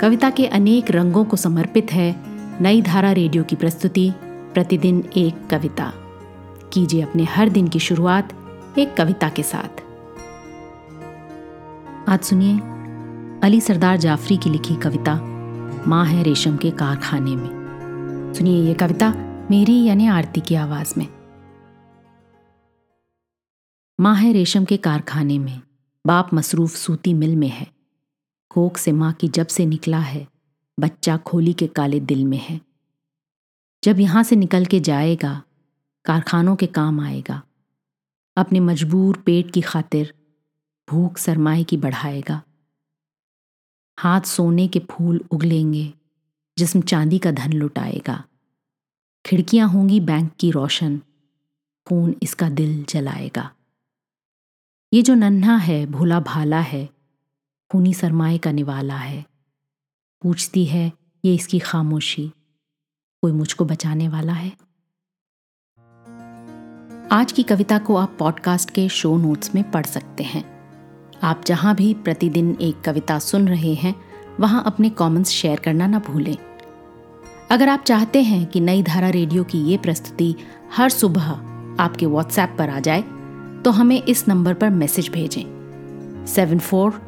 कविता के अनेक रंगों को समर्पित है नई धारा रेडियो की प्रस्तुति, प्रतिदिन एक कविता। कीजिए अपने हर दिन की शुरुआत एक कविता के साथ। आज सुनिए अली सरदार जाफरी की लिखी कविता, माँ है रेशम के कारखाने में। सुनिए ये कविता मेरी यानी आरती की आवाज़ में। माँ है रेशम के कारखाने में, बाप मसरूफ सूती मिल में है। कोक से माँ की जब से निकला है, बच्चा खोली के काले दिल में है। जब यहाँ से निकल के जाएगा, कारखानों के काम आएगा। अपने मजबूर पेट की खातिर भूख सरमाए की बढ़ाएगा। हाथ सोने के फूल उगलेंगे, जिसम चांदी का धन लुटाएगा। खिड़कियाँ होंगी बैंक की रोशन, खून इसका दिल जलाएगा। ये जो नन्हा है भोला भाला है खूनी सरमाए का निवाला है। पूछती है, ये इसकी खामोशी कोई मुझको बचाने वाला है? आज की कविता को आप पॉडकास्ट के शो नोट्स में पढ़ सकते हैं। आप जहाँ भी प्रतिदिन एक कविता सुन रहे हैं, वहाँ अपने कमेंट्स शेयर करना ना भूलें। अगर आप चाहते हैं कि नई धारा रेडियो की ये प्रस्तुति हर सुबह आपके व्हाट्सएप पर आ जाए तो हमें इस नंबर पर मैसेज भेजें। Seven four